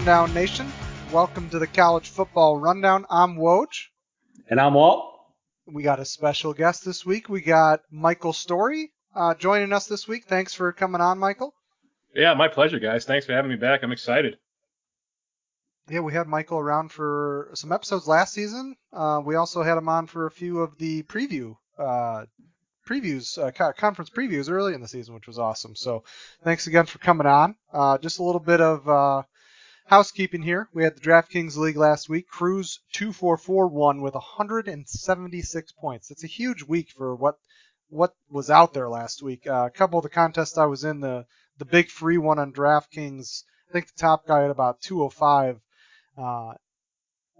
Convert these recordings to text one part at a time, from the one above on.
Rundown Nation. Welcome to the College Football Rundown. I'm Woj. And I'm Wahl. We got a special guest this week. We got Michael Storey uh, joining us this week. Thanks for coming on, Michael. Yeah, my pleasure, guys. Thanks for having me back. I'm excited. Yeah, we had Michael around for some episodes last season. Uh, we also had him on for a few of the preview uh, previews, uh, conference previews early in the season, which was awesome. So thanks again for coming on. Uh, just a little bit of uh, housekeeping here. We had the DraftKings League last week. Cruiz 244 won with 176 points. It's a huge week for what what was out there last week. Uh, a couple of the contests I was in, the the big free one on DraftKings. I think the top guy at about 205. Uh,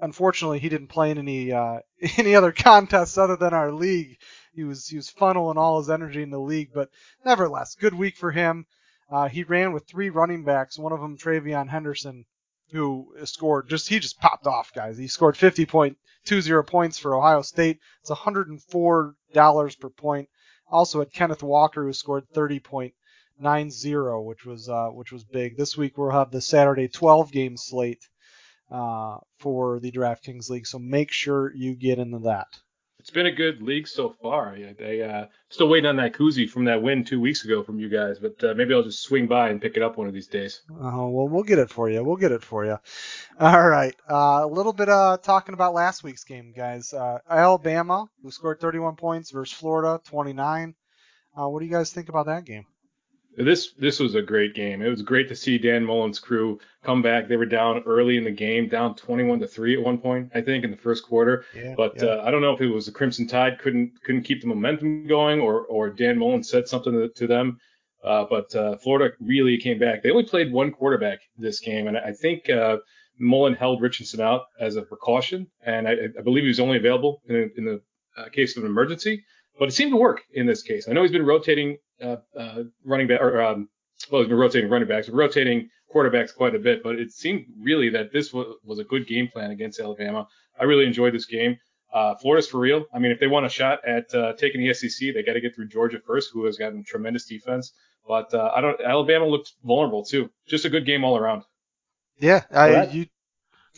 unfortunately, he didn't play in any uh, any other contests other than our league. He was he was funneling all his energy in the league, but nevertheless, good week for him. Uh, he ran with three running backs, one of them TreVeyon Henderson, who scored just he just popped off, guys. He scored 50.20 points for Ohio State. It's 104 dollars per point. Also at Kenneth Walker, who scored 30.90, which was uh, which was big. This week we'll have the Saturday 12 game slate uh, for the DraftKings League, so make sure you get into that. It's been a good league so far. They uh, still waiting on that koozie from that win two weeks ago from you guys, but uh, maybe I'll just swing by and pick it up one of these days. Oh well, we'll get it for you. We'll get it for you. All right, uh, a little bit uh talking about last week's game, guys. Uh, Alabama, who scored 31 points versus Florida 29. Uh, what do you guys think about that game? This this was a great game. It was great to see Dan Mullen's crew come back. They were down early in the game, down 21 to three at one point, I think, in the first quarter. Yeah, but yeah. Uh, I don't know if it was the Crimson Tide couldn't couldn't keep the momentum going, or or Dan Mullen said something to, to them. Uh, but uh, Florida really came back. They only played one quarterback this game, and I think uh, Mullen held Richardson out as a precaution, and I, I believe he was only available in, in the uh, case of an emergency. But it seemed to work in this case. I know he's been rotating uh, uh, running back, or um, well, he's been rotating running backs, rotating quarterbacks quite a bit, but it seemed really that this was, was a good game plan against Alabama. I really enjoyed this game. Uh, Florida's for real. I mean, if they want a shot at uh, taking the SEC, they got to get through Georgia first, who has gotten tremendous defense. But uh, I don't. Alabama looked vulnerable too. Just a good game all around. Yeah, I, you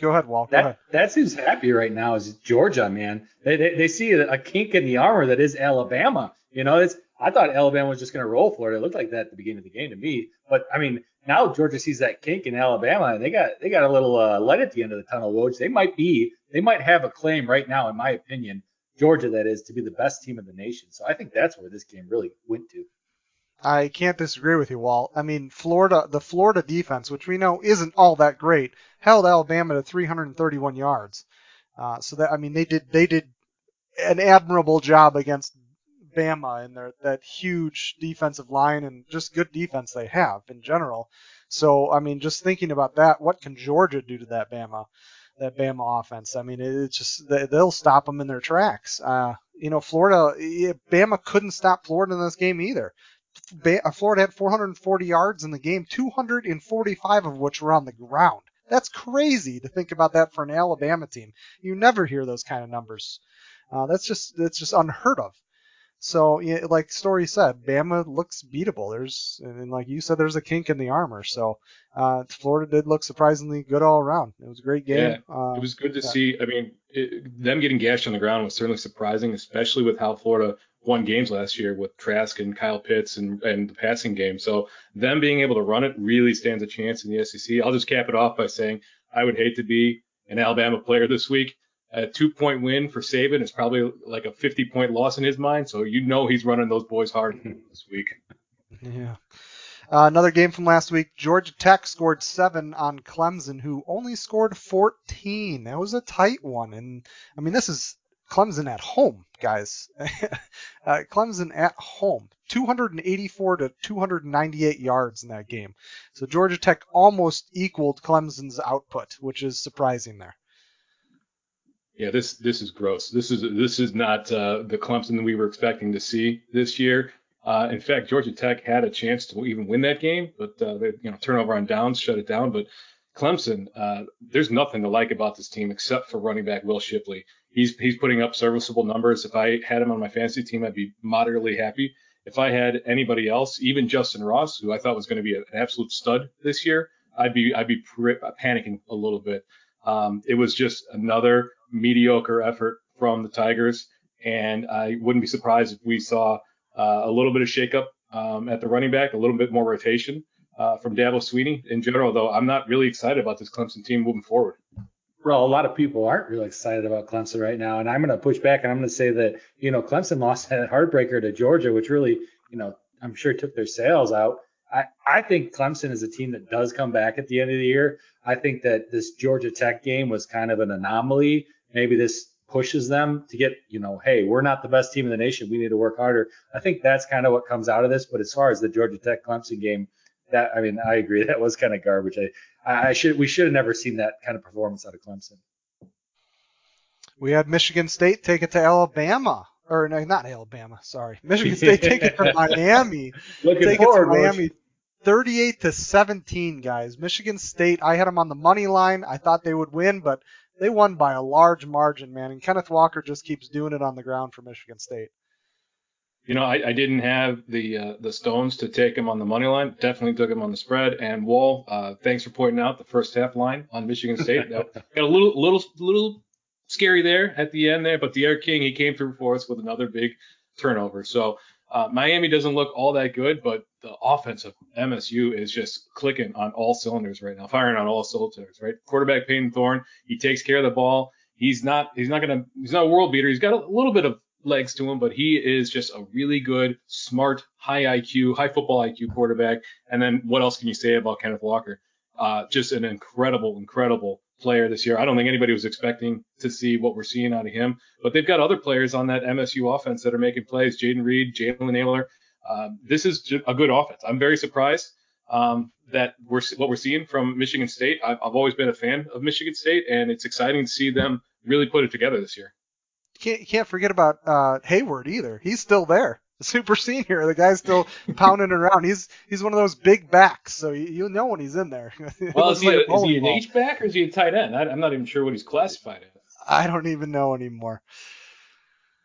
go ahead, Wahl. Go that, ahead. That's who's happy right now is Georgia, man. They, they they see a kink in the armor that is Alabama. You know, it's I thought Alabama was just going to roll Florida. It looked like that at the beginning of the game to me. But I mean, now Georgia sees that kink in Alabama, and they got they got a little uh, light at the end of the tunnel. Woj, they might be they might have a claim right now, in my opinion, Georgia that is to be the best team in the nation. So I think that's where this game really went to. I can't disagree with you, Wahl. I mean, Florida, the Florida defense, which we know isn't all that great, held Alabama to 331 yards. Uh, so that I mean, they did they did an admirable job against Bama and their that huge defensive line and just good defense they have in general. So I mean, just thinking about that, what can Georgia do to that Bama, that Bama offense? I mean, it's just they'll stop them in their tracks. Uh, you know, Florida, Bama couldn't stop Florida in this game either. Uh, Florida had 440 yards in the game, 245 of which were on the ground. That's crazy to think about that for an Alabama team. You never hear those kind of numbers. Uh, that's just that's just unheard of. So, yeah, like Storey said, Bama looks beatable. There's, and like you said, there's a kink in the armor. So, uh, Florida did look surprisingly good all around. It was a great game. Yeah, uh, it was good to yeah. see. I mean, it, them getting gashed on the ground was certainly surprising, especially with how Florida won games last year with Trask and Kyle Pitts and, and the passing game. So, them being able to run it really stands a chance in the SEC. I'll just cap it off by saying I would hate to be an Alabama player this week a two point win for Saban is probably like a 50 point loss in his mind. So you know he's running those boys hard this week. Yeah. Uh, another game from last week, Georgia Tech scored seven on Clemson, who only scored 14. That was a tight one, and I mean this is Clemson at home, guys. uh, Clemson at home, 284 to 298 yards in that game. So Georgia Tech almost equaled Clemson's output, which is surprising there yeah, this this is gross. This is this is not uh, the Clemson that we were expecting to see this year. Uh, in fact, Georgia Tech had a chance to even win that game, but uh, they, you know, turnover on downs shut it down. But Clemson, uh, there's nothing to like about this team except for running back Will Shipley. He's he's putting up serviceable numbers. If I had him on my fantasy team, I'd be moderately happy. If I had anybody else, even Justin Ross, who I thought was going to be an absolute stud this year, I'd be I'd be panicking a little bit. Um, it was just another mediocre effort from the Tigers, and I wouldn't be surprised if we saw uh, a little bit of shakeup um, at the running back, a little bit more rotation uh, from Dabo Swinney. In general, though, I'm not really excited about this Clemson team moving forward. Well, a lot of people aren't really excited about Clemson right now, and I'm going to push back and I'm going to say that you know Clemson lost that heartbreaker to Georgia, which really you know I'm sure took their sails out. I, I think Clemson is a team that does come back at the end of the year. I think that this Georgia Tech game was kind of an anomaly. Maybe this pushes them to get, you know, hey, we're not the best team in the nation. We need to work harder. I think that's kind of what comes out of this. But as far as the Georgia Tech Clemson game, that I mean, I agree. That was kind of garbage. I, I should we should have never seen that kind of performance out of Clemson. We had Michigan State take it to Alabama or no, not Alabama. Sorry, Michigan State take it to Miami. Looking take forward, it to Miami. 38 to 17, guys. Michigan State. I had them on the money line. I thought they would win, but they won by a large margin, man. And Kenneth Walker just keeps doing it on the ground for Michigan State. You know, I, I didn't have the uh, the stones to take him on the money line. Definitely took him on the spread. And Wahl, uh, thanks for pointing out the first half line on Michigan State. got a little little little scary there at the end there, but D'Eriq King he came through for us with another big turnover. So uh, Miami doesn't look all that good, but the offense of MSU is just clicking on all cylinders right now, firing on all cylinders. Right, quarterback Payton Thorne, he takes care of the ball. He's not he's not gonna he's not a world beater. He's got a little bit of legs to him, but he is just a really good, smart, high IQ, high football IQ quarterback. And then what else can you say about Kenneth Walker? Uh, just an incredible, incredible player this year. I don't think anybody was expecting to see what we're seeing out of him, but they've got other players on that MSU offense that are making plays. Jayden Reed, Jalen Nailor. Um, this is a good offense. I'm very surprised um, that we're what we're seeing from Michigan State. I've, I've always been a fan of Michigan State, and it's exciting to see them really put it together this year can't can't forget about uh, Heyward either. He's still there, the super senior. The guy's still pounding around. He's he's one of those big backs, so you, you know when he's in there. well, is he, like a, is he an H back or is he a tight end? I, am not even sure what he's classified as. I don't even know anymore.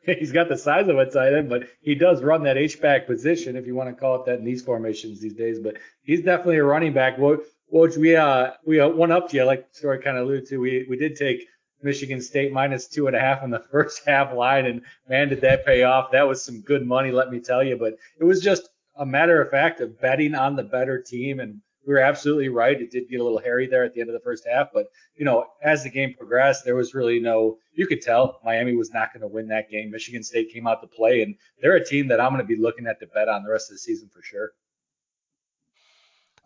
He's got the size of a tight end, but he does run that H back position, if you want to call it that in these formations these days. But he's definitely a running back. Which we uh we uh, one up to you, like Storey kind of alluded to. We we did take Michigan State minus two and a half in the first half line, and man, did that pay off. That was some good money, let me tell you. But it was just a matter of fact of betting on the better team, and we were absolutely right. It did get a little hairy there at the end of the first half, but you know, as the game progressed, there was really no. You could tell Miami was not going to win that game. Michigan State came out to play, and they're a team that I'm going to be looking at to bet on the rest of the season for sure.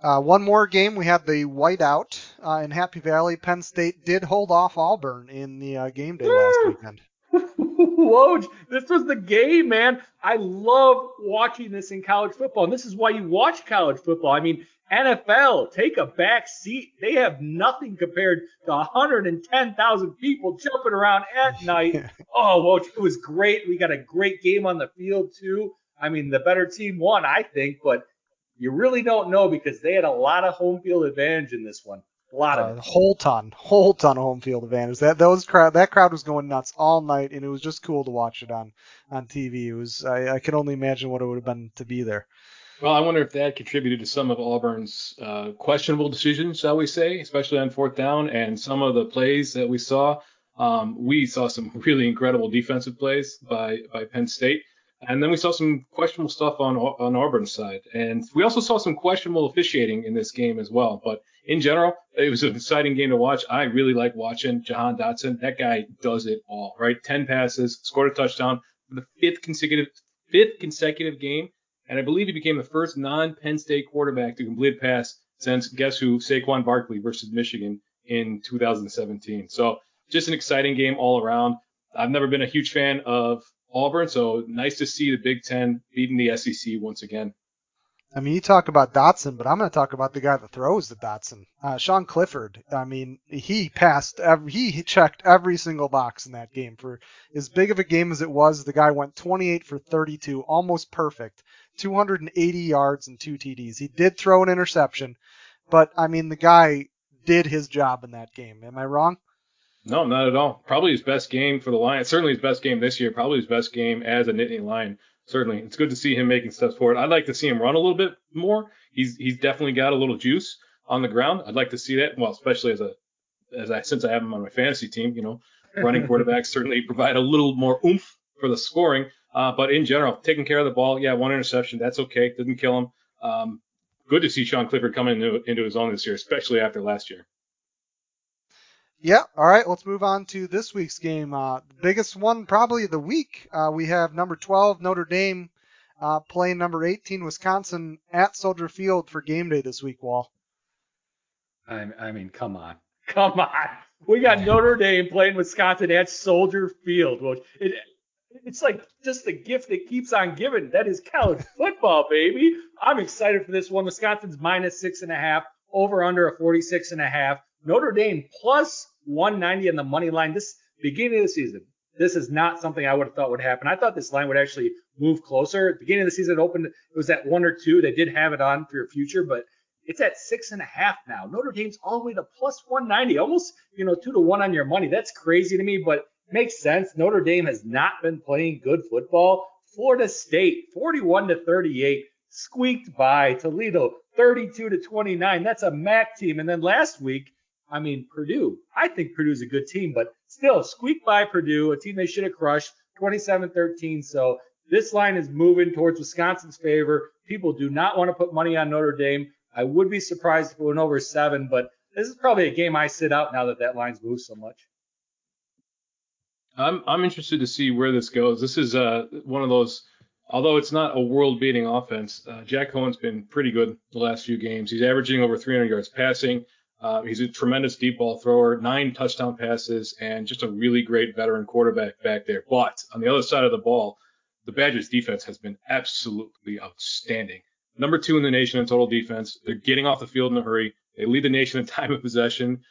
Uh, one more game, we had the whiteout uh, in Happy Valley. Penn State did hold off Auburn in the uh, game day last weekend. Woj, this was the game, man. I love watching this in college football, and this is why you watch college football. I mean, NFL, take a back seat. They have nothing compared to 110,000 people jumping around at night. oh, Woj, it was great. We got a great game on the field, too. I mean, the better team won, I think, but you really don't know because they had a lot of home field advantage in this one. A lot of uh, it. Whole ton, whole ton of home field advantage. That those crowd, that crowd was going nuts all night, and it was just cool to watch it on on TV. It was, I, I can only imagine what it would have been to be there. Well, I wonder if that contributed to some of Auburn's uh, questionable decisions, shall we say, especially on fourth down, and some of the plays that we saw. Um, we saw some really incredible defensive plays by by Penn State. And then we saw some questionable stuff on on Auburn's side, and we also saw some questionable officiating in this game as well. But in general, it was an exciting game to watch. I really like watching Jahan Dotson. That guy does it all, right? Ten passes, scored a touchdown for the fifth consecutive fifth consecutive game, and I believe he became the first non-Penn State quarterback to complete a pass since guess who? Saquon Barkley versus Michigan in 2017. So just an exciting game all around. I've never been a huge fan of Auburn. So nice to see the Big Ten beating the SEC once again. I mean, you talk about Dotson, but I'm going to talk about the guy that throws the Dotson, uh, Sean Clifford. I mean, he passed every, he checked every single box in that game. For as big of a game as it was, the guy went 28 for 32, almost perfect, 280 yards and two TDs. He did throw an interception, but I mean, the guy did his job in that game. Am I wrong? No, not at all. Probably his best game for the Lions. Certainly his best game this year. Probably his best game as a Nittany Lion. Certainly, it's good to see him making steps forward. I'd like to see him run a little bit more. He's he's definitely got a little juice. on the ground. I'd like to see that. Well, especially as a as I since I have him on my fantasy team, you know, running quarterbacks certainly provide a little more oomph for the scoring. Uh, but in general, taking care of the ball, yeah, one interception, that's okay. Didn't kill him. Um, good to see Sean Clifford coming into, into his own this year, especially after last year. Yeah. All right. Let's move on to this week's game. Uh, biggest one probably of the week. Uh, we have number 12 Notre Dame uh, playing number 18 Wisconsin at Soldier Field for game day this week. Wahl. I, I mean, come on, come on. We got Notre Dame playing Wisconsin at Soldier Field. It, it's like just the gift that keeps on giving. That is college football, baby. I'm excited for this one. Wisconsin's minus six and a half, over under a 46 and a half. Notre Dame plus 190 on the money line. This beginning of the season, this is not something I would have thought would happen. I thought this line would actually move closer. At the beginning of the season, it opened, it was at one or two. They did have it on for your future, but it's at six and a half now. Notre Dame's all the way to plus 190, almost, you know, two to one on your money. That's crazy to me, but makes sense. Notre Dame has not been playing good football. Florida State, 41 to 38, squeaked by Toledo, 32 to 29. That's a MAC team. And then last week, I mean, Purdue. I think Purdue's a good team, but still squeaked by Purdue, a team they should have crushed, 27-13. So this line is moving towards Wisconsin's favor. People do not want to put money on Notre Dame. I would be surprised if it went over seven, but this is probably a game I sit out now that that line's moved so much. I'm I'm interested to see where this goes. This is uh one of those. Although it's not a world-beating offense, uh, Jack Coan's been pretty good the last few games. He's averaging over 300 yards passing. Uh, he's a tremendous deep ball thrower, nine touchdown passes, and just a really great veteran quarterback back there. But on the other side of the ball, the Badgers defense has been absolutely outstanding. Number two in the nation in total defense. They're getting off the field in a hurry. They lead the nation in time of possession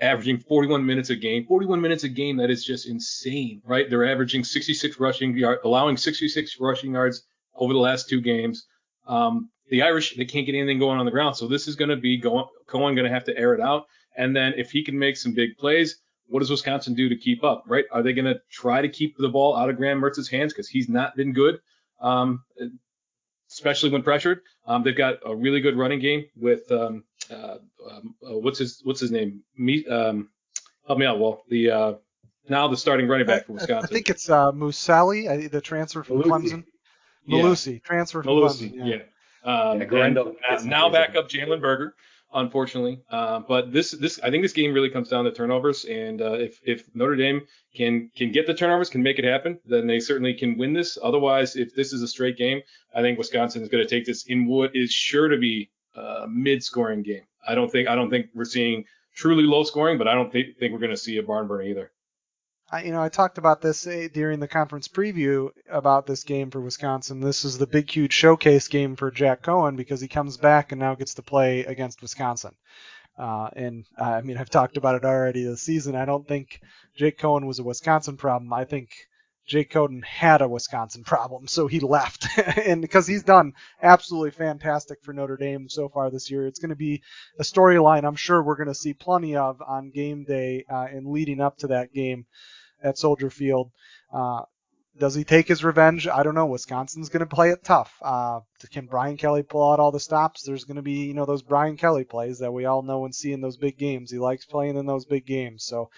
averaging 41 minutes a game. 41 minutes a game, that is just insane, right? They're averaging 66 rushing yards, allowing 66 rushing yards over the last two games. Um, the Irish, they can't get anything going on the ground. So this is going to be going, Coan going to have to air it out. And then if he can make some big plays, what does Wisconsin do to keep up, right? Are they going to try to keep the ball out of Graham Mertz's hands because he's not been good, um, especially when pressured? Um, they've got a really good running game with um, uh, um, uh, what's his what's his name? Me, um, help me out, Well, The uh, now the starting running back for Wisconsin. I, think it's uh, Musali, the transfer from Mellusi. Clemson. Mellusi, yeah. transfer from Mellusi, Clemson. Yeah. yeah. Um, yeah now back up Jalen Berger, unfortunately. Uh, but this this I think this game really comes down to turnovers, and uh, if if Notre Dame can can get the turnovers, can make it happen, then they certainly can win this. Otherwise, if this is a straight game, I think Wisconsin is going to take this in what is sure to be a mid-scoring game. I don't think I don't think we're seeing truly low scoring, but I don't th- think we're going to see a barn burner either. I, you know, I talked about this uh, during the conference preview about this game for Wisconsin. This is the big, huge showcase game for Jack Coan because he comes back and now gets to play against Wisconsin. Uh, and I mean, I've talked about it already this season. I don't think Jake Coan was a Wisconsin problem. I think Jake Coan had a Wisconsin problem, so he left. and because he's done absolutely fantastic for Notre Dame so far this year, it's going to be a storyline I'm sure we're going to see plenty of on game day uh, and leading up to that game at Soldier Field. Uh, does he take his revenge? I don't know. Wisconsin's going to play it tough. Uh, can Brian Kelly pull out all the stops? There's going to be, you know, those Brian Kelly plays that we all know and see in those big games. He likes playing in those big games. So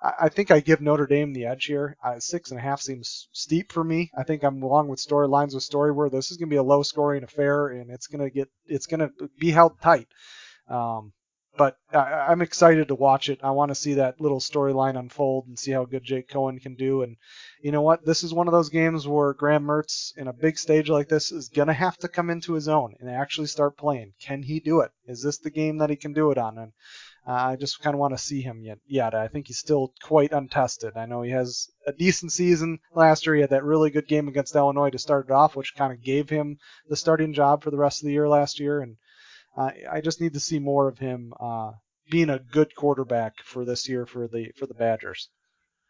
I think I give Notre Dame the edge here. Uh, six and a half seems steep for me. I think I'm along with storylines with story where this is going to be a low scoring affair and it's going to get it's going to be held tight. Um, but I, am excited to watch it. I want to see that little storyline unfold and see how good Jake Coan can do. And you know what? This is one of those games where Graham Mertz in a big stage like this is gonna have to come into his own and actually start playing. Can he do it? Is this the game that he can do it on? And I just kind of want to see him yet. Yet I think he's still quite untested. I know he has a decent season last year. He had that really good game against Illinois to start it off, which kind of gave him the starting job for the rest of the year last year. And uh, I just need to see more of him uh, being a good quarterback for this year for the for the Badgers.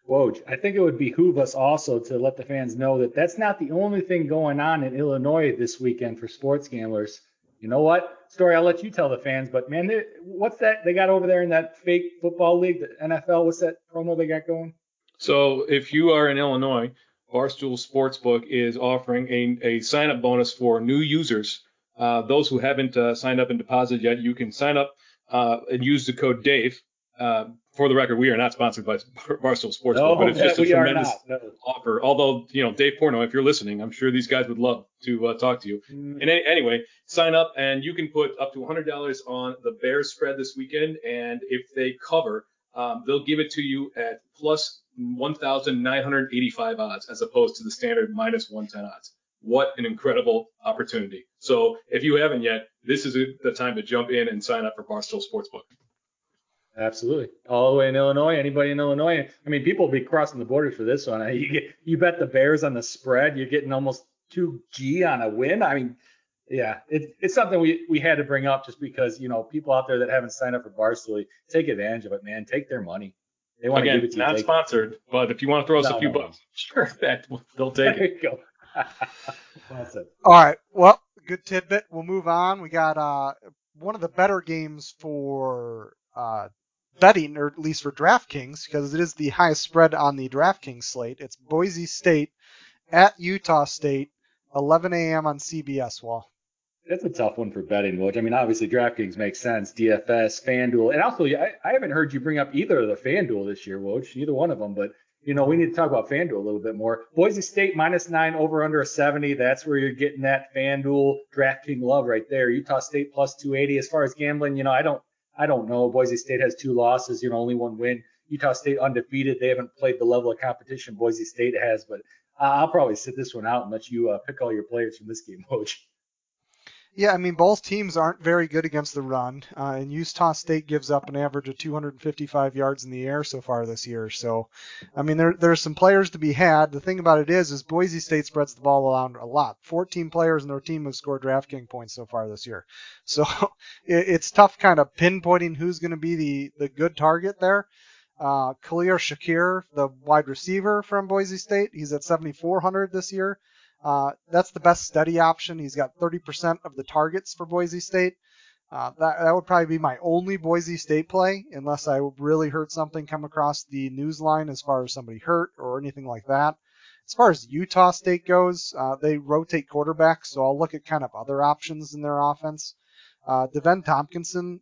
Woj, I think it would behoove us also to let the fans know that that's not the only thing going on in Illinois this weekend for sports gamblers you know what? Storey, I'll let you tell the fans, but man, what's that they got over there in that fake football league, the NFL? What's that promo they got going? So if you are in Illinois, Barstool Sportsbook is offering a, a sign up bonus for new users. Uh, those who haven't uh, signed up and deposited yet, you can sign up uh, and use the code Dave. Uh, for the record, we are not sponsored by Barstool Sportsbook, no, but it's just a tremendous no. offer. Although, you know, Dave Portnoy, if you're listening, I'm sure these guys would love to uh, talk to you. Mm. And any, anyway, sign up and you can put up to $100 on the Bears spread this weekend. And if they cover, um, they'll give it to you at plus 1,985 odds as opposed to the standard minus 110 odds. What an incredible opportunity. So if you haven't yet, this is the time to jump in and sign up for Barstool Sportsbook. Absolutely. All the way in Illinois. Anybody in Illinois? I mean, people will be crossing the border for this one. You get, you bet the Bears on the spread. You're getting almost 2G on a win. I mean, yeah, it, it's something we, we had to bring up just because, you know, people out there that haven't signed up for Barstool, take advantage of it, man. Take their money. They want Again, to give it to you. not sponsored, but if you want to throw us No, a few no, bucks, sure, that they'll take There it. you go. Awesome. All right. Well, good tidbit. We'll move on. We got uh, one of the better games for uh, betting, or at least for DraftKings, because it is the highest spread on the DraftKings slate. It's Boise State at Utah State, 11 a.m. on CBS. Wahl. That's a tough one for betting, Woj. I mean, obviously DraftKings makes sense, DFS, FanDuel, and also I, I haven't heard you bring up either of the FanDuel this year, Woj, either one of them. But you know, we need to talk about FanDuel a little bit more. Boise State minus nine over under a 70. That's where you're getting that FanDuel DraftKings love right there. Utah State plus 280. As far as gambling, you know, I don't I don't know. Boise State has two losses, you know, only one win. Utah State undefeated. They haven't played the level of competition Boise State has, but I'll probably sit this one out and let you uh, pick all your players from this game, Woj. Yeah, I mean both teams aren't very good against the run, uh, and Utah State gives up an average of 255 yards in the air so far this year. So, I mean there there's some players to be had. The thing about it is, is Boise State spreads the ball around a lot. 14 players in their team have scored DraftKings points so far this year. So it, it's tough kind of pinpointing who's going to be the the good target there. Uh, Khalil Shakir, the wide receiver from Boise State, he's at 7,400 this year. Uh, that's the best steady option. He's got 30% of the targets for Boise State. Uh, that, that would probably be my only Boise State play, unless I really heard something come across the news line as far as somebody hurt or anything like that. As far as Utah State goes, uh, they rotate quarterbacks, so I'll look at kind of other options in their offense. Uh, Devin Tompkinson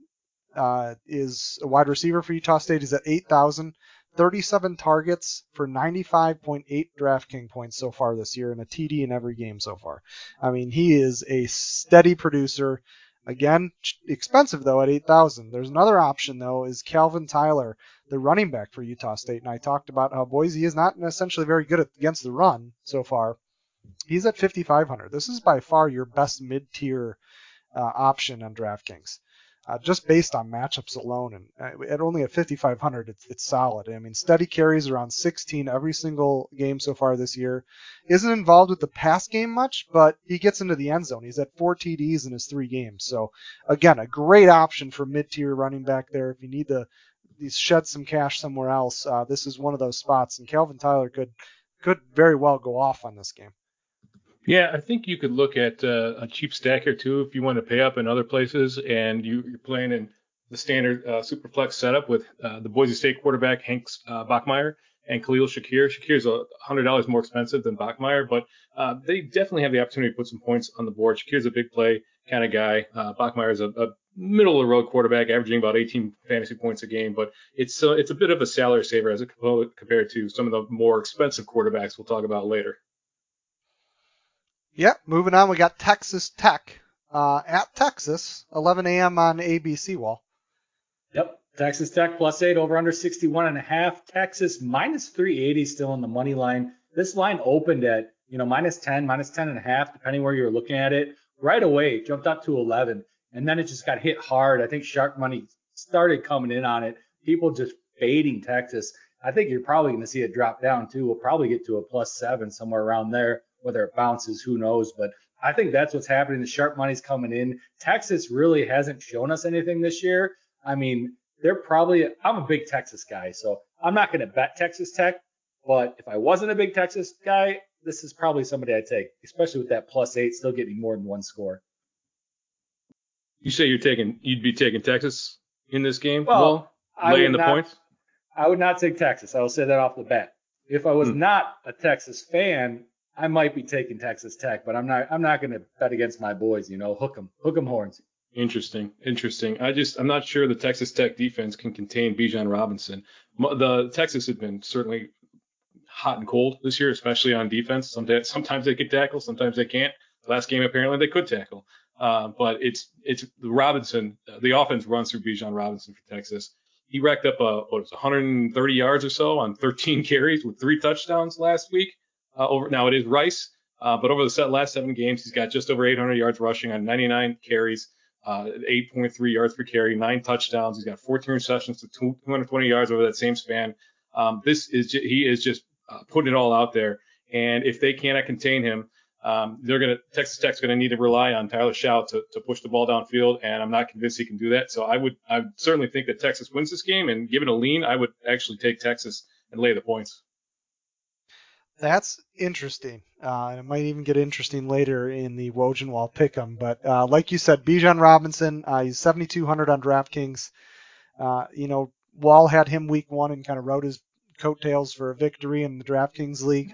uh, is a wide receiver for Utah State. He's at 8,000. 37 targets for 95.8 DraftKings points so far this year and a TD in every game so far. I mean, he is a steady producer. Again, expensive though at 8,000. There's another option though is Calvin Tyler, the running back for Utah State. And I talked about how Boise is not essentially very good against the run so far. He's at 5,500. This is by far your best mid-tier uh, option on DraftKings uh, just based on matchups alone. And uh, at only at 5,500, it's, it's solid. I mean, steady carries around 16 every single game so far this year. Isn't involved with the pass game much, but he gets into the end zone. He's at four TDs in his three games. So again, a great option for mid-tier running back there. If you need to shed some cash somewhere else, uh, this is one of those spots. And Calvin Tyler could could very well go off on this game. Yeah, I think you could look at uh, a cheap stack stacker too if you want to pay up in other places and you, you're playing in the standard uh, superflex setup with uh, the Boise State quarterback Hank uh, Bachmeier and Khalil Shakir. Shakir's a hundred dollars more expensive than Bachmeier, but uh, they definitely have the opportunity to put some points on the board. Shakir's a big play kind of guy. Uh, Bachmeier's a, a middle of the road quarterback, averaging about 18 fantasy points a game, but it's uh, it's a bit of a salary saver as compared to some of the more expensive quarterbacks we'll talk about later. Yep. Moving on, we got Texas Tech uh, at Texas, 11 a.m. on ABC. Wahl. Yep. Texas Tech plus eight over under 61 and a half. Texas minus 380 still on the money line. This line opened at you know minus 10, minus 10 and a half, depending where you're looking at it. Right away, jumped up to 11, and then it just got hit hard. I think sharp money started coming in on it. People just fading Texas. I think you're probably going to see it drop down too. We'll probably get to a plus seven somewhere around there. Whether it bounces, who knows? But I think that's what's happening. The sharp money's coming in. Texas really hasn't shown us anything this year. I mean, they're probably. I'm a big Texas guy, so I'm not going to bet Texas Tech. But if I wasn't a big Texas guy, this is probably somebody I'd take, especially with that plus eight, still getting more than one score. You say you're taking, you'd be taking Texas in this game? Well, well laying the not, points. I would not take Texas. I will say that off the bat. If I was hmm. not a Texas fan, I might be taking Texas Tech, but I'm not. I'm not going to bet against my boys. You know, hook them, hook them horns. Interesting, interesting. I just I'm not sure the Texas Tech defense can contain Bijan Robinson. The Texas has been certainly hot and cold this year, especially on defense. Sometimes sometimes they can tackle, sometimes they can't. Last game apparently they could tackle, uh, but it's it's Robinson. The offense runs through Bijan Robinson for Texas. He racked up a what was 130 yards or so on 13 carries with three touchdowns last week. Uh, over now it is Rice, uh, but over the set, last seven games he's got just over 800 yards rushing on 99 carries uh, 8.3 yards per carry, nine touchdowns. He's got 14 receptions to 220 yards over that same span. Um, this is he is just uh, putting it all out there. And if they cannot contain him, um, they're gonna Texas Tech's gonna need to rely on Tyler Shough to, to push the ball downfield, and I'm not convinced he can do that. So I would I would certainly think that Texas wins this game, and given a lean, I would actually take Texas and lay the points. That's interesting. Uh, it might even get interesting later in the Woj pick'em. But uh, like you said, Bijan Robinson, uh, he's 7,200 on DraftKings. Uh, you know, Wahl had him week one and kind of rode his coattails for a victory in the DraftKings league.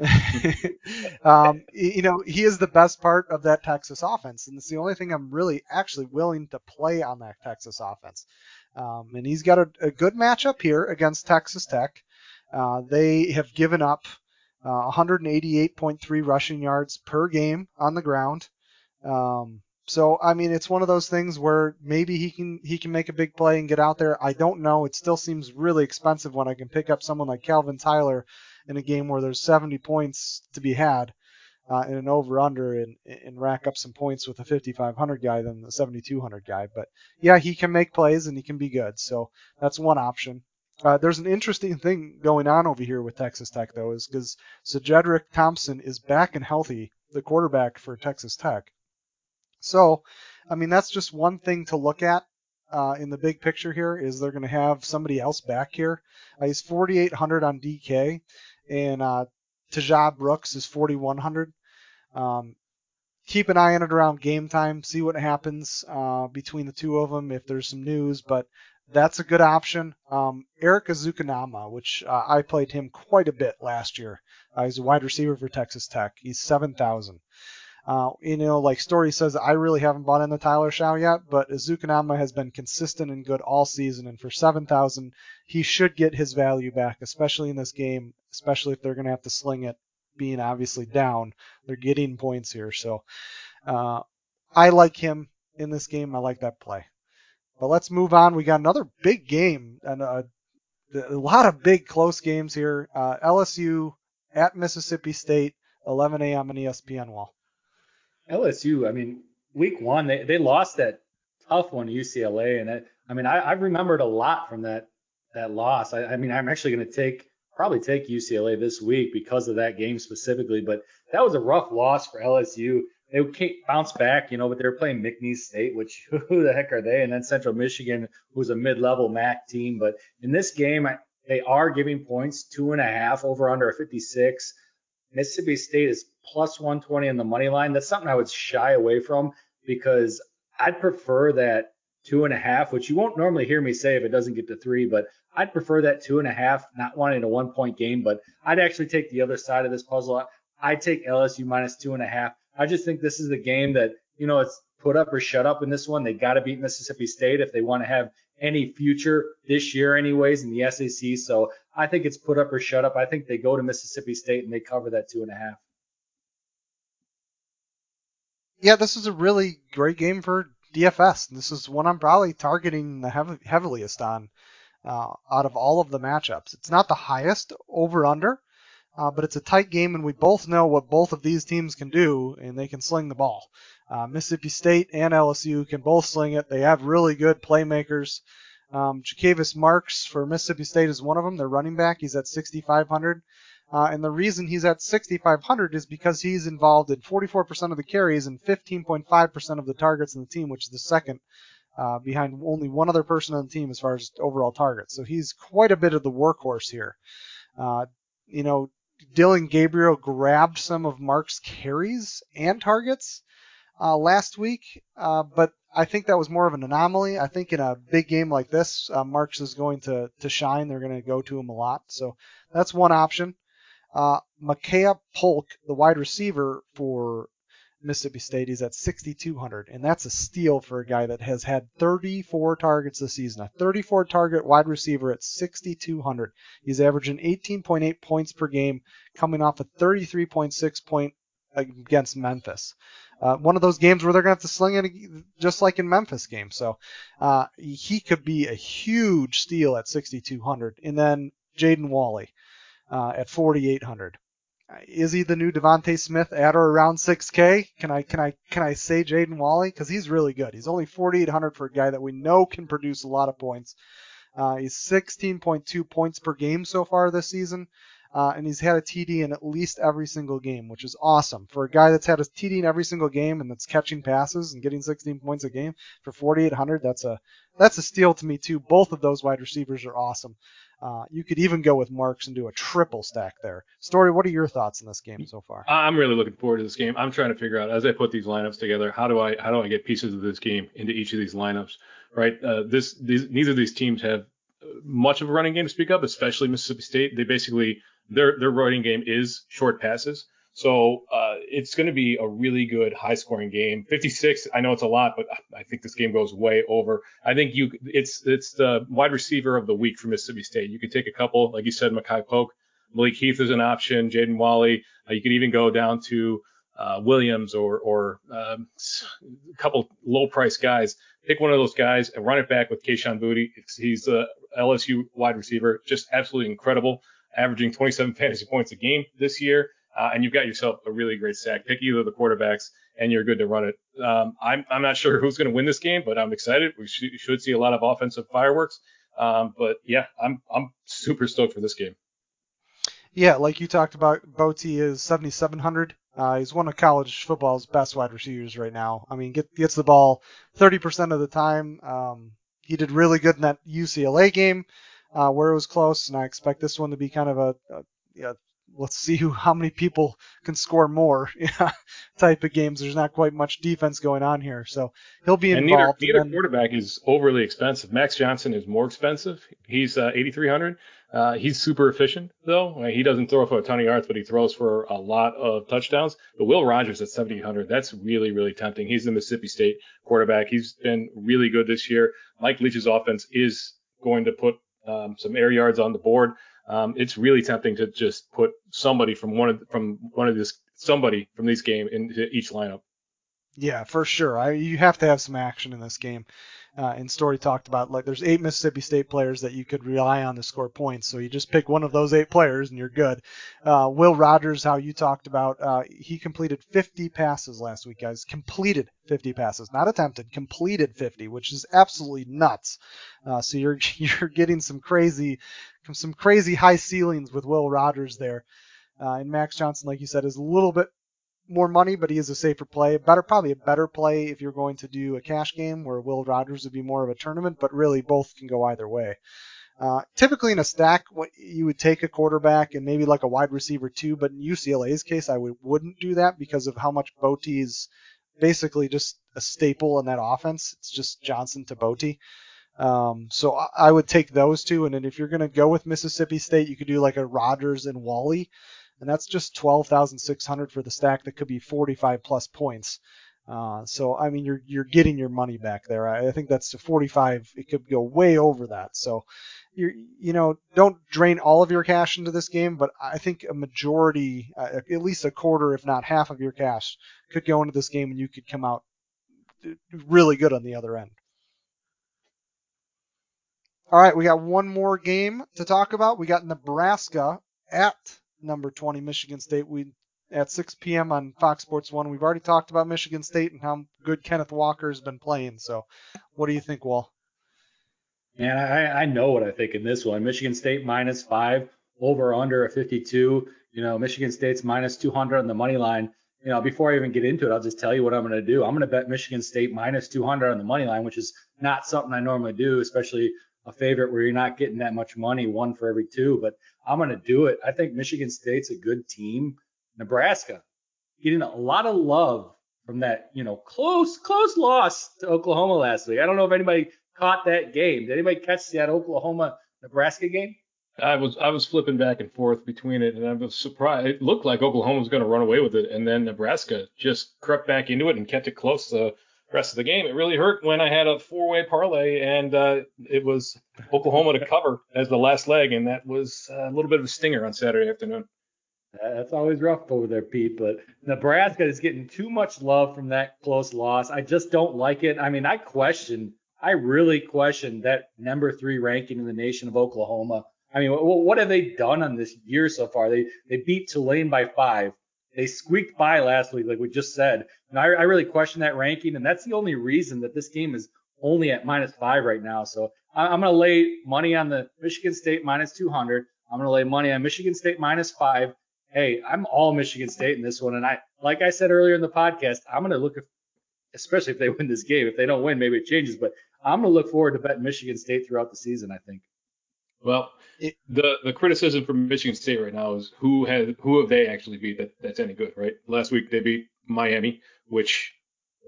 um, you know, he is the best part of that Texas offense, and it's the only thing I'm really actually willing to play on that Texas offense. Um, and he's got a, a good matchup here against Texas Tech. Uh, they have given up uh, 188.3 rushing yards per game on the ground. Um, so I mean, it's one of those things where maybe he can he can make a big play and get out there. I don't know. It still seems really expensive when I can pick up someone like Calvin Tyler in a game where there's 70 points to be had uh, in an over under and, and rack up some points with a 5500 guy than the 7200 guy. But yeah, he can make plays and he can be good. So that's one option. Uh, there's an interesting thing going on over here with Texas Tech, though, is because Cedric Thompson is back and healthy, the quarterback for Texas Tech. So, I mean, that's just one thing to look at uh, in the big picture here is they're going to have somebody else back here. Uh, he's 4,800 on DK, and uh, Brooks is 4,100. Um, keep an eye on it around game time, see what happens uh, between the two of them if there's some news. But that's a good option. Um, Erik Ezukanma, which uh, I played him quite a bit last year. Uh, he's a wide receiver for Texas Tech. He's 7,000. Uh, you know, like Storey says, I really haven't bought into Tyler Shough yet, but Ezukanma has been consistent and good all season, and for 7,000, he should get his value back, especially in this game, especially if they're going to have to sling it, being obviously down. They're getting points here, so uh, I like him in this game. I like that play. But let's move on. We got another big game and a, a lot of big close games here. Uh, LSU at Mississippi State, 11 a.m. on ESPN Wahl. LSU, I mean, week one, they, they lost that tough one to UCLA. And I, I mean, I, I remembered a lot from that that loss. I, I mean, I'm actually going to take probably take UCLA this week because of that game specifically. But that was a rough loss for LSU they can't bounce back, you know, but they were playing McNeese State, which who the heck are they? And then Central Michigan, who's a mid-level MAC team. But in this game, they are giving points two and a half over under a 56. Mississippi State is plus 120 on the money line. That's something I would shy away from because I'd prefer that two and a half, which you won't normally hear me say if it doesn't get to three, but I'd prefer that two and a half, not wanting a one point game. But I'd actually take the other side of this puzzle. I'd take LSU minus two and a half. I just think this is the game that, you know, it's put up or shut up in this one. They got to beat Mississippi State if they want to have any future this year, anyways, in the SEC. So I think it's put up or shut up. I think they go to Mississippi State and they cover that two and a half. Yeah, this is a really great game for DFS. This is one I'm probably targeting the heaviest on uh, out of all of the matchups. It's not the highest over under, uh, but it's a tight game, and we both know what both of these teams can do, and they can sling the ball. Uh, Mississippi State and LSU can both sling it. They have really good playmakers. Um, Jo'quavious Marks for Mississippi State is one of them. Their running back. He's at 6,500. Uh, and the reason he's at 6,500 is because he's involved in 44% of the carries and 15.5% of the targets in the team, which is the second uh, behind only one other person on the team as far as overall targets. So he's quite a bit of the workhorse here. Uh, you know, Dillon Gabriel grabbed some of Mark's carries and targets uh, last week, uh, but I think that was more of an anomaly. I think in a big game like this, uh, Marks is going to, to shine. They're going to go to him a lot. So that's one option. Uh, Polk, the wide receiver for Mississippi State. He's at 6,200, and that's a steal for a guy that has had 34 targets this season. A 34 target wide receiver at 6,200. He's averaging 18.8 points per game, coming off a 33.6 point against Memphis. Uh, one of those games where they're going to have to sling it just like in Memphis game. So uh, he could be a huge steal at 6,200. And then Jaden Walley uh, at 4,800 is he the new DeVonta Smith at or around 6K? Can I can I can I say Jaden Walley because he's really good. He's only 4,800 for a guy that we know can produce a lot of points. Uh, he's 16.2 points per game so far this season, uh, and he's had a TD in at least every single game, which is awesome for a guy that's had a TD in every single game and that's catching passes and getting 16 points a game for 4,800. That's a that's a steal to me too. Both of those wide receivers are awesome. Uh, you could even go with Marks and do a triple stack there. Storey, what are your thoughts in this game so far? I'm really looking forward to this game. I'm trying to figure out as I put these lineups together, how do I how do I get pieces of this game into each of these lineups? Right. Uh, this these neither of these teams have much of a running game to speak of, especially Mississippi State. They basically their their running game is short passes. So uh, it's going to be a really good high scoring game. 56, I know it's a lot, but I think this game goes way over. I think you it's it's the wide receiver of the week for Mississippi State. You could take a couple, like you said, Makai Polk, Malik Heath is an option, Jaden Walley. Uh, you could even go down to uh, Williams or or um, a couple low price guys. Pick one of those guys and run it back with Kayshon Boutte. He's a LSU wide receiver, just absolutely incredible, averaging 27 fantasy points a game this year uh, and you've got yourself a really great stack. Pick either of the quarterbacks, and you're good to run it. Um, I'm I'm not sure who's going to win this game, but I'm excited. We sh- should see a lot of offensive fireworks. Um, but yeah, I'm I'm super stoked for this game. Yeah, like you talked about, Boutte is 7,700. Uh, he's one of college football's best wide receivers right now. I mean, get, gets the ball 30% of the time. Um, he did really good in that UCLA game uh, where it was close, and I expect this one to be kind of a, a, a let's see who, how many people can score more type of games. There's not quite much defense going on here, so he'll be involved. And neither, neither then, quarterback is overly expensive. Max Johnson is more expensive. He's uh, 8,300. Uh, he's super efficient though. He doesn't throw for a ton of yards, but he throws for a lot of touchdowns. But Will Rogers at 7,800, that's really, really tempting. He's the Mississippi State quarterback. He's been really good this year. Mike Leach's offense is going to put um, some air yards on the board um, it's really tempting to just put somebody from one of from one of this somebody from these game into each lineup. Yeah, for sure. I, you have to have some action in this game. Uh, and Storey talked about like there's eight Mississippi State players that you could rely on to score points. So you just pick one of those eight players and you're good. Uh, Will Rogers, how you talked about, uh, he completed 50 passes last week, guys. Completed 50 passes, not attempted, completed 50, which is absolutely nuts. Uh, so you're you're getting some crazy some crazy high ceilings with Will Rogers there. Uh, and Max Johnson, like you said, is a little bit more money, but he is a safer play. Better, probably a better play if you're going to do a cash game where Will Rogers would be more of a tournament, but really both can go either way. Uh, typically in a stack, what you would take a quarterback and maybe like a wide receiver too, but in UCLA's case, I would, wouldn't do that because of how much Boutte is basically just a staple in that offense. It's just Johnson to Boutte. Um, so I would take those two, and then if you're going to go with Mississippi State, you could do like a Rogers and Walley, and that's just 12,600 for the stack that could be 45 plus points. Uh, so I mean, you're you're getting your money back there. I, I think that's to 45. It could go way over that. So you you know don't drain all of your cash into this game, but I think a majority, uh, at least a quarter, if not half of your cash, could go into this game, and you could come out really good on the other end. All right, we got one more game to talk about. We got Nebraska at number 20 Michigan State. We at 6 p.m. on Fox Sports One. We've already talked about Michigan State and how good Kenneth Walker has been playing. So, what do you think, Wahl? Man, I, I know what I think in this one. Michigan State minus five, over under a 52. You know, Michigan State's minus 200 on the money line. You know, before I even get into it, I'll just tell you what I'm going to do. I'm going to bet Michigan State minus 200 on the money line, which is not something I normally do, especially a favorite where you're not getting that much money, one for every two. But I'm going to do it. I think Michigan State's a good team. Nebraska getting a lot of love from that, you know, close, close loss to Oklahoma last week. I don't know if anybody caught that game. Did anybody catch that Oklahoma Nebraska game? I was I was flipping back and forth between it, and I was surprised. It looked like Oklahoma was going to run away with it, and then Nebraska just crept back into it and kept it close the rest of the game. It really hurt when I had a four-way parlay, and uh, it was Oklahoma to cover as the last leg, and that was a little bit of a stinger on Saturday afternoon. That's always rough over there, Pete. But Nebraska is getting too much love from that close loss. I just don't like it. I mean, I question, I really question that number three ranking in the nation of Oklahoma. I mean, what have they done on this year so far? They they beat Tulane by five. They squeaked by last week, like we just said. And I, I really question that ranking, and that's the only reason that this game is only at minus five right now. So I'm going to lay money on the Michigan State minus 200. I'm going to lay money on Michigan State minus five. Hey, I'm all Michigan State in this one, and I, like I said earlier in the podcast, I'm going to look, at, especially if they win this game. If they don't win, maybe it changes, but I'm going to look forward to betting Michigan State throughout the season. I think. Well, it, the the criticism from Michigan State right now is who has who have they actually beat that that's any good, right? Last week they beat Miami, which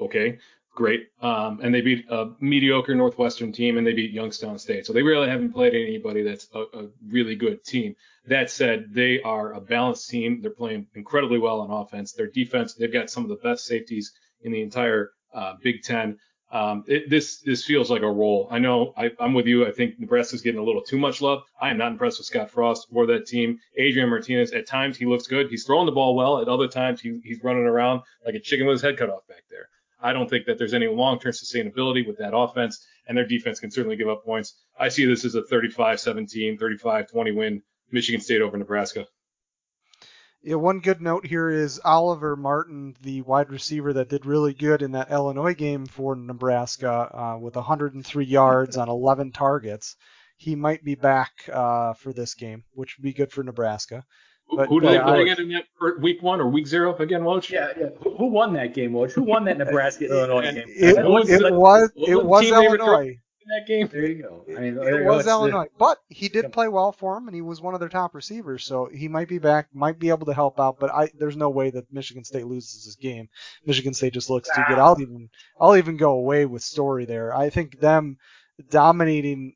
okay, great, um, and they beat a mediocre Northwestern team and they beat Youngstown State, so they really haven't played anybody that's a, a really good team. That said, they are a balanced team. They're playing incredibly well on offense. Their defense, they've got some of the best safeties in the entire uh, Big Ten. Um, it, this this feels like a role. I know I, am with you. I think Nebraska's getting a little too much love. I am not impressed with Scott Frost or that team. Adrian Martinez, at times he looks good. He's throwing the ball well. At other times he, he's running around like a chicken with his head cut off back there. I don't think that there's any long-term sustainability with that offense, and their defense can certainly give up points. I see this as a 35-17, 35-20 win, Michigan State over Nebraska. Yeah, one good note here is Oliver Martin, the wide receiver that did really good in that Illinois game for Nebraska uh, with 103 yards on 11 targets. He might be back uh, for this game, which would be good for Nebraska. But, who did they play again in that week one or week zero again, Woj? Yeah, yeah. Who, who won that game, Woj? Who won that Nebraska Illinois game? It, it, was, it was it was Illinois in that game. There you go. I mean, it was Illinois, but he did play well for him, and he was one of their top receivers, so he might be back, might be able to help out. But I, there's no way that Michigan State loses this game. Michigan State just looks too good. I'll even, I'll even go away with Storey there. I think them dominating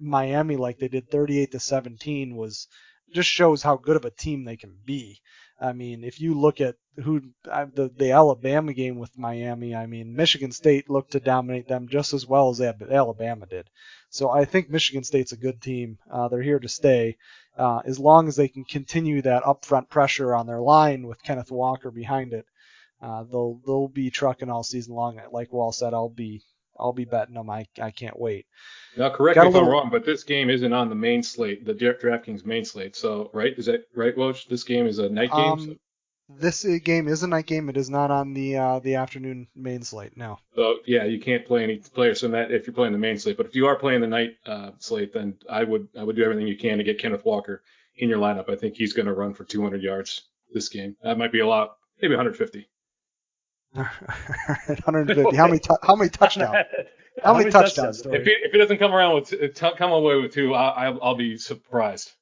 Miami like they did 38 to 17 was just shows how good of a team they can be. I mean, if you look at who the the Alabama game with Miami, I mean, Michigan State looked to dominate them just as well as Alabama did. So I think Michigan State's a good team. Uh, they're here to stay. Uh, as long as they can continue that upfront pressure on their line with Kenneth Walker behind it, uh, they'll they'll be trucking all season long. Like Wahl said, I'll be I'll be betting them. I, I can't wait. Now, correct me if little... I'm wrong, but this game isn't on the main slate, the DraftKings main slate. So, right? Is that right, Woj? This game is a night game. Um, so... This uh, game is a night game. It is not on the uh, the afternoon main slate. No. So yeah, you can't play any players from that if you're playing the main slate. But if you are playing the night uh, slate, then I would I would do everything you can to get Kenneth Walker in your lineup. I think he's going to run for 200 yards this game. That might be a lot, maybe 150. 150. How many how many touchdowns? How, many, touchdowns? touchdowns if, he, if he doesn't come around with t- come away with two, I, will I'll be surprised.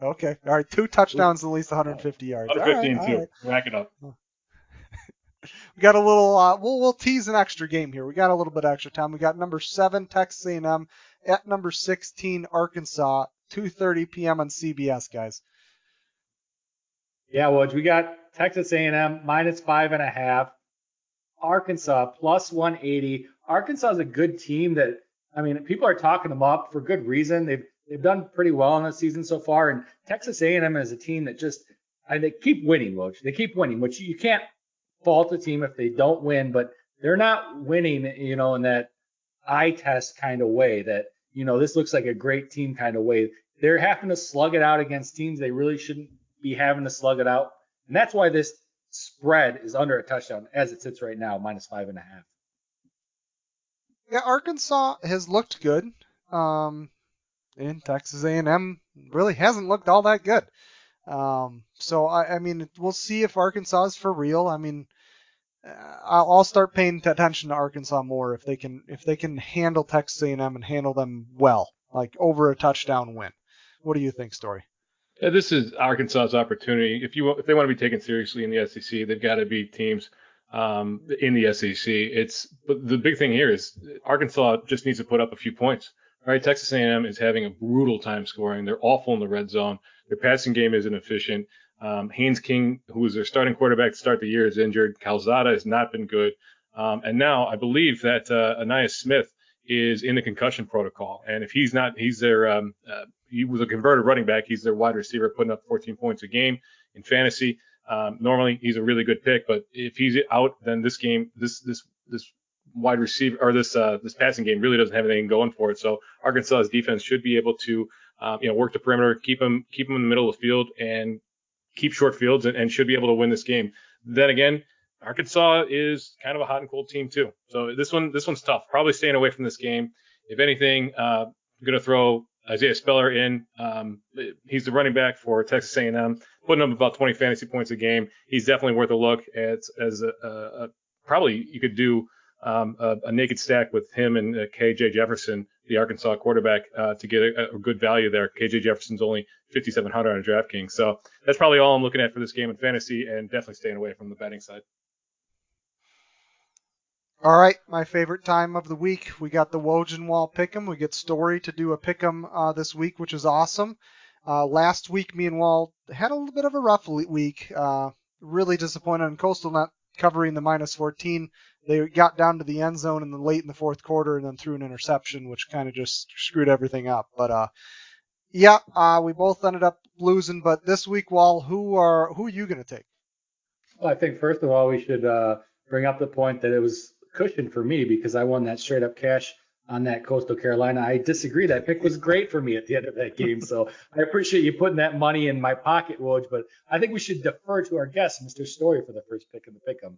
Okay. All right. Two touchdowns, at least 150 yards. 150 and two. Right. Rack it up. we got a little. Uh, we'll we'll tease an extra game here. We got a little bit extra time. We got number seven Texas A&M at number 16 Arkansas, 2:30 p.m. on CBS, guys. Yeah, well, we got Texas A&M minus five and a half. Arkansas plus 180. Arkansas is a good team that I mean people are talking them up for good reason. They've they've done pretty well in the season so far, and Texas A&M is a team that just I, they keep winning, Woj. They keep winning, which you can't fault a team if they don't win, but they're not winning, you know, in that eye test kind of way that you know this looks like a great team kind of way. They're having to slug it out against teams they really shouldn't be having to slug it out, and that's why this spread is under a touchdown as it sits right now, minus five and a half. Yeah, Arkansas has looked good. Um, and Texas A&M really hasn't looked all that good. Um, so I, I mean, we'll see if Arkansas is for real. I mean, uh, I'll, I'll start paying attention to Arkansas more if they can if they can handle Texas A&M and handle them well, like over a touchdown win. What do you think, Storey? Yeah, this is Arkansas's opportunity. If you if they want to be taken seriously in the SEC, they've got to beat teams um, in the SEC. It's but the big thing here is Arkansas just needs to put up a few points. right? Texas A&M is having a brutal time scoring. They're awful in the red zone. Their passing game isn't efficient. Um, Haynes King, who was their starting quarterback to start the year, is injured. Calzada has not been good. Um, and now I believe that uh, Ainias Smith is in the concussion protocol. And if he's not, he's their, um, uh, he was a converted running back. He's their wide receiver, putting up 14 points a game in fantasy. Um, normally he's a really good pick, but if he's out, then this game, this this this wide receiver or this uh, this passing game really doesn't have anything going for it. So Arkansas's defense should be able to um, you know work the perimeter, keep them keep them in the middle of the field, and keep short fields, and, and should be able to win this game. Then again, Arkansas is kind of a hot and cold team too. So this one this one's tough. Probably staying away from this game. If anything, uh, I'm gonna throw Isaiah Spiller in. Um, he's the running back for Texas A&M, putting up about 20 fantasy points a game. He's definitely worth a look as as a, a, a probably you could do um, a, a, naked stack with him and uh, KJ Jefferson, the Arkansas quarterback, uh, to get a, a, good value there. KJ Jefferson's only 5,700 on DraftKings, so that's probably all I'm looking at for this game in fantasy, and definitely staying away from the betting side. All right, my favorite time of the week. We got the Woj Wahl pick'em. We get Storey to do a pick'em uh, this week, which is awesome. Uh, last week, me and Wahl had a little bit of a rough week. Uh, really disappointed on Coastal not covering the minus 14. They got down to the end zone in the late in the fourth quarter and then threw an interception, which kind of just screwed everything up. But uh, yeah, uh, we both ended up losing. But this week, Wahl, who are who are you to take? Well, I think first of all we should uh, bring up the point that it was cushion for me because I won that straight up cash on that Coastal Carolina. I disagree. That pick was great for me at the end of that game. So I appreciate you putting that money in my pocket, Woj. But I think we should defer to our guest, Mr. Storey, for the first pick of the pick'em.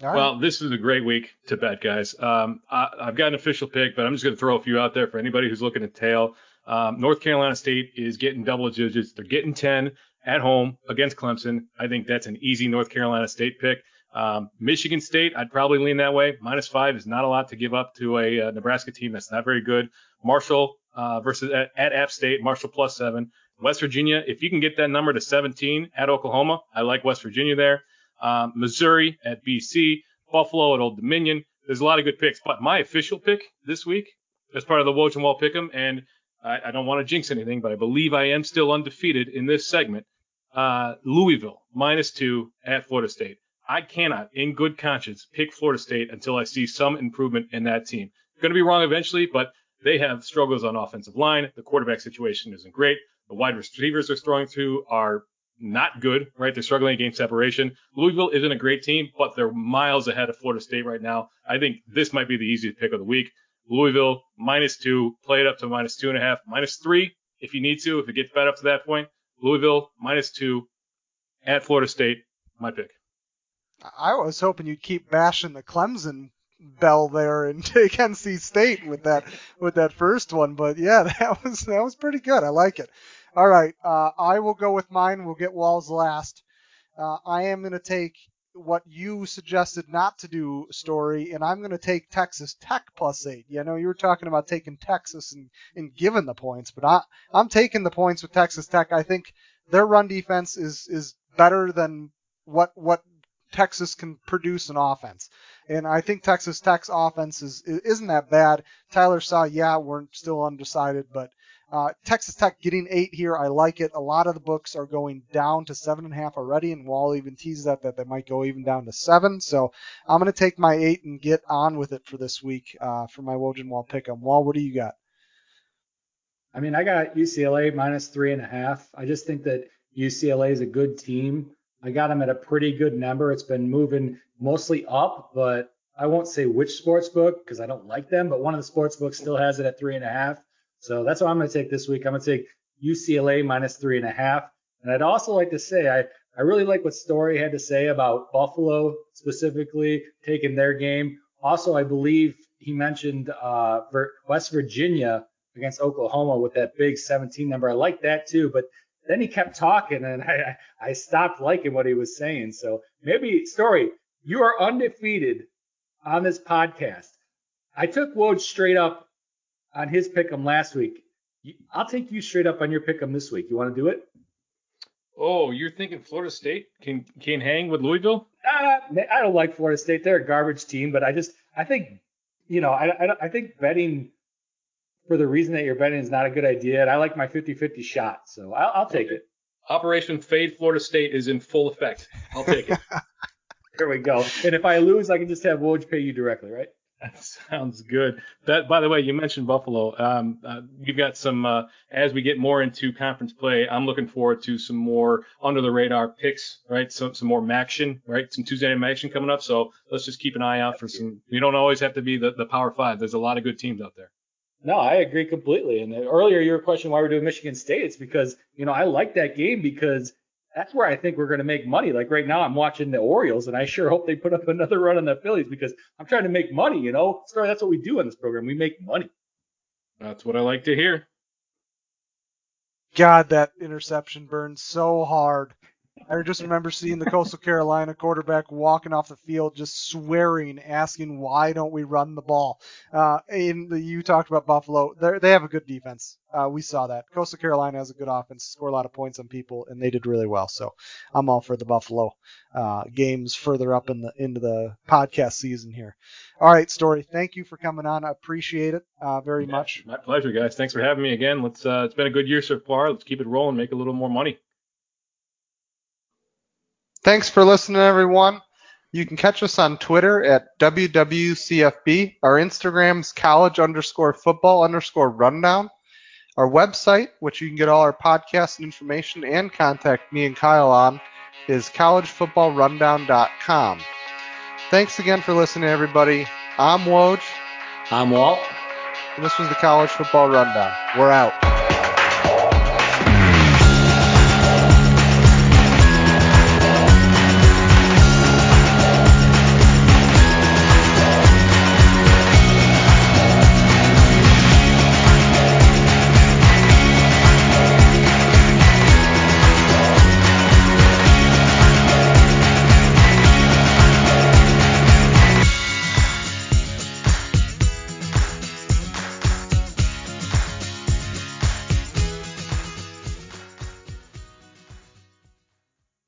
Right. Well, this is a great week to bet, guys. Um, I, have got an official pick, but I'm just going to throw a few out there for anybody who's looking to tail. Um, North Carolina State is getting double digits. They're getting 10 at home against Clemson. I think that's an easy North Carolina State pick. Um, Michigan State, I'd probably lean that way. Minus five is not a lot to give up to a, a uh, Nebraska team that's not very good. Marshall uh, versus at, at App State, Marshall plus seven. West Virginia, if you can get that number to 17 at Oklahoma, I like West Virginia there. Um, Missouri at BC, Buffalo at Old Dominion. There's a lot of good picks, but my official pick this week as part of the Woj and Wahl Pick'em, and I, I, don't want to jinx anything, but I believe I am still undefeated in this segment. Uh, Louisville minus two at Florida State. I cannot, in good conscience, pick Florida State until I see some improvement in that team. Going to be wrong eventually, but they have struggles on offensive line. The quarterback situation isn't great. The wide receivers they're throwing to are not good, right? They're struggling against separation. Louisville isn't a great team, but they're miles ahead of Florida State right now. I think this might be the easiest pick of the week. Louisville minus two, play it up to minus two and a half, minus three if you need to, if it gets bad up to that point. Louisville minus two at Florida State, my pick. I was hoping you'd keep bashing the Clemson bell there and take NC State with that with that first one, but yeah, that was that was pretty good. I like it. All right, uh, I will go with mine. We'll get Wahl's last. Uh, I am going to take what you suggested not to do Storey, and I'm going to take Texas Tech plus eight. You know, you were talking about taking Texas and, and giving the points, but I, I'm taking the points with Texas Tech. I think their run defense is is better than what what Texas can produce an offense. And I think Texas Tech's offense is isn't that bad. Tyler saw, yeah, we're still undecided, but uh, Texas Tech getting eight here, I like it. A lot of the books are going down to seven and a half already, and Wahl even teases that that they might go even down to seven. So I'm going to take my eight and get on with it for this week uh, for my Woj and Wahl pick. Wahl, what do you got? I mean, I got UCLA minus three and a half. I just think that UCLA is a good team. I got them at a pretty good number. It's been moving mostly up, but I won't say which sports book because I don't like them, but one of the sports books still has it at three and a half. So that's what I'm going to take this week. I'm going to take UCLA minus three and a half. And I'd also like to say I, I really like what Storey had to say about Buffalo specifically taking their game. Also, I believe he mentioned uh, West Virginia against Oklahoma with that big 17 number. I like that too, but then he kept talking and I, I stopped liking what he was saying. So maybe Storey, you are undefeated on this podcast. I took Woj straight up on his pick 'em last week. I'll take you straight up on your pick 'em this week. You want to do it? Oh, you're thinking Florida State can can hang with Louisville? Uh, I don't like Florida State. They're a garbage team, but I just I think you know I I, I think betting for the reason that you're betting is not a good idea. And I like my 50-50 shot, so I'll, I'll take it. Operation Fade Florida State is in full effect. I'll take it. there we go. And if I lose, I can just have Woj pay you directly, right? That sounds good. That, by the way, you mentioned Buffalo. Um, uh, you've got some uh, as we get more into conference play. I'm looking forward to some more under the radar picks, right? Some some more action, right? Some Tuesday night action coming up. So let's just keep an eye out for some. You don't always have to be the the Power Five. There's a lot of good teams out there. No, I agree completely. And uh, earlier you were questioning why we're doing Michigan State. It's because you know I like that game because that's where I think we're going to make money. Like right now, I'm watching the Orioles, and I sure hope they put up another run on the Phillies because I'm trying to make money. You know, sorry, that's what we do in this program. We make money. That's what I like to hear. God, that interception burned so hard. I just remember seeing the Coastal Carolina quarterback walking off the field, just swearing, asking why don't we run the ball. Uh, and the, you talked about Buffalo; they have a good defense. Uh, we saw that. Coastal Carolina has a good offense, score a lot of points on people, and they did really well. So I'm all for the Buffalo uh, games further up in the into the podcast season here. All right, Storey, thank you for coming on. I appreciate it uh, very yeah, much. My pleasure, guys. Thanks for having me again. Let's. Uh, it's been a good year so far. Let's keep it rolling, make a little more money. Thanks for listening, everyone. You can catch us on Twitter at WWCFB. Our Instagram's college underscore football underscore rundown. Our website, which you can get all our podcasts and information and contact me and Kyle on, is collegefootballrundown.com. Thanks again for listening, everybody. I'm Woj. I'm Walt. And this was the College Football Rundown. We're out.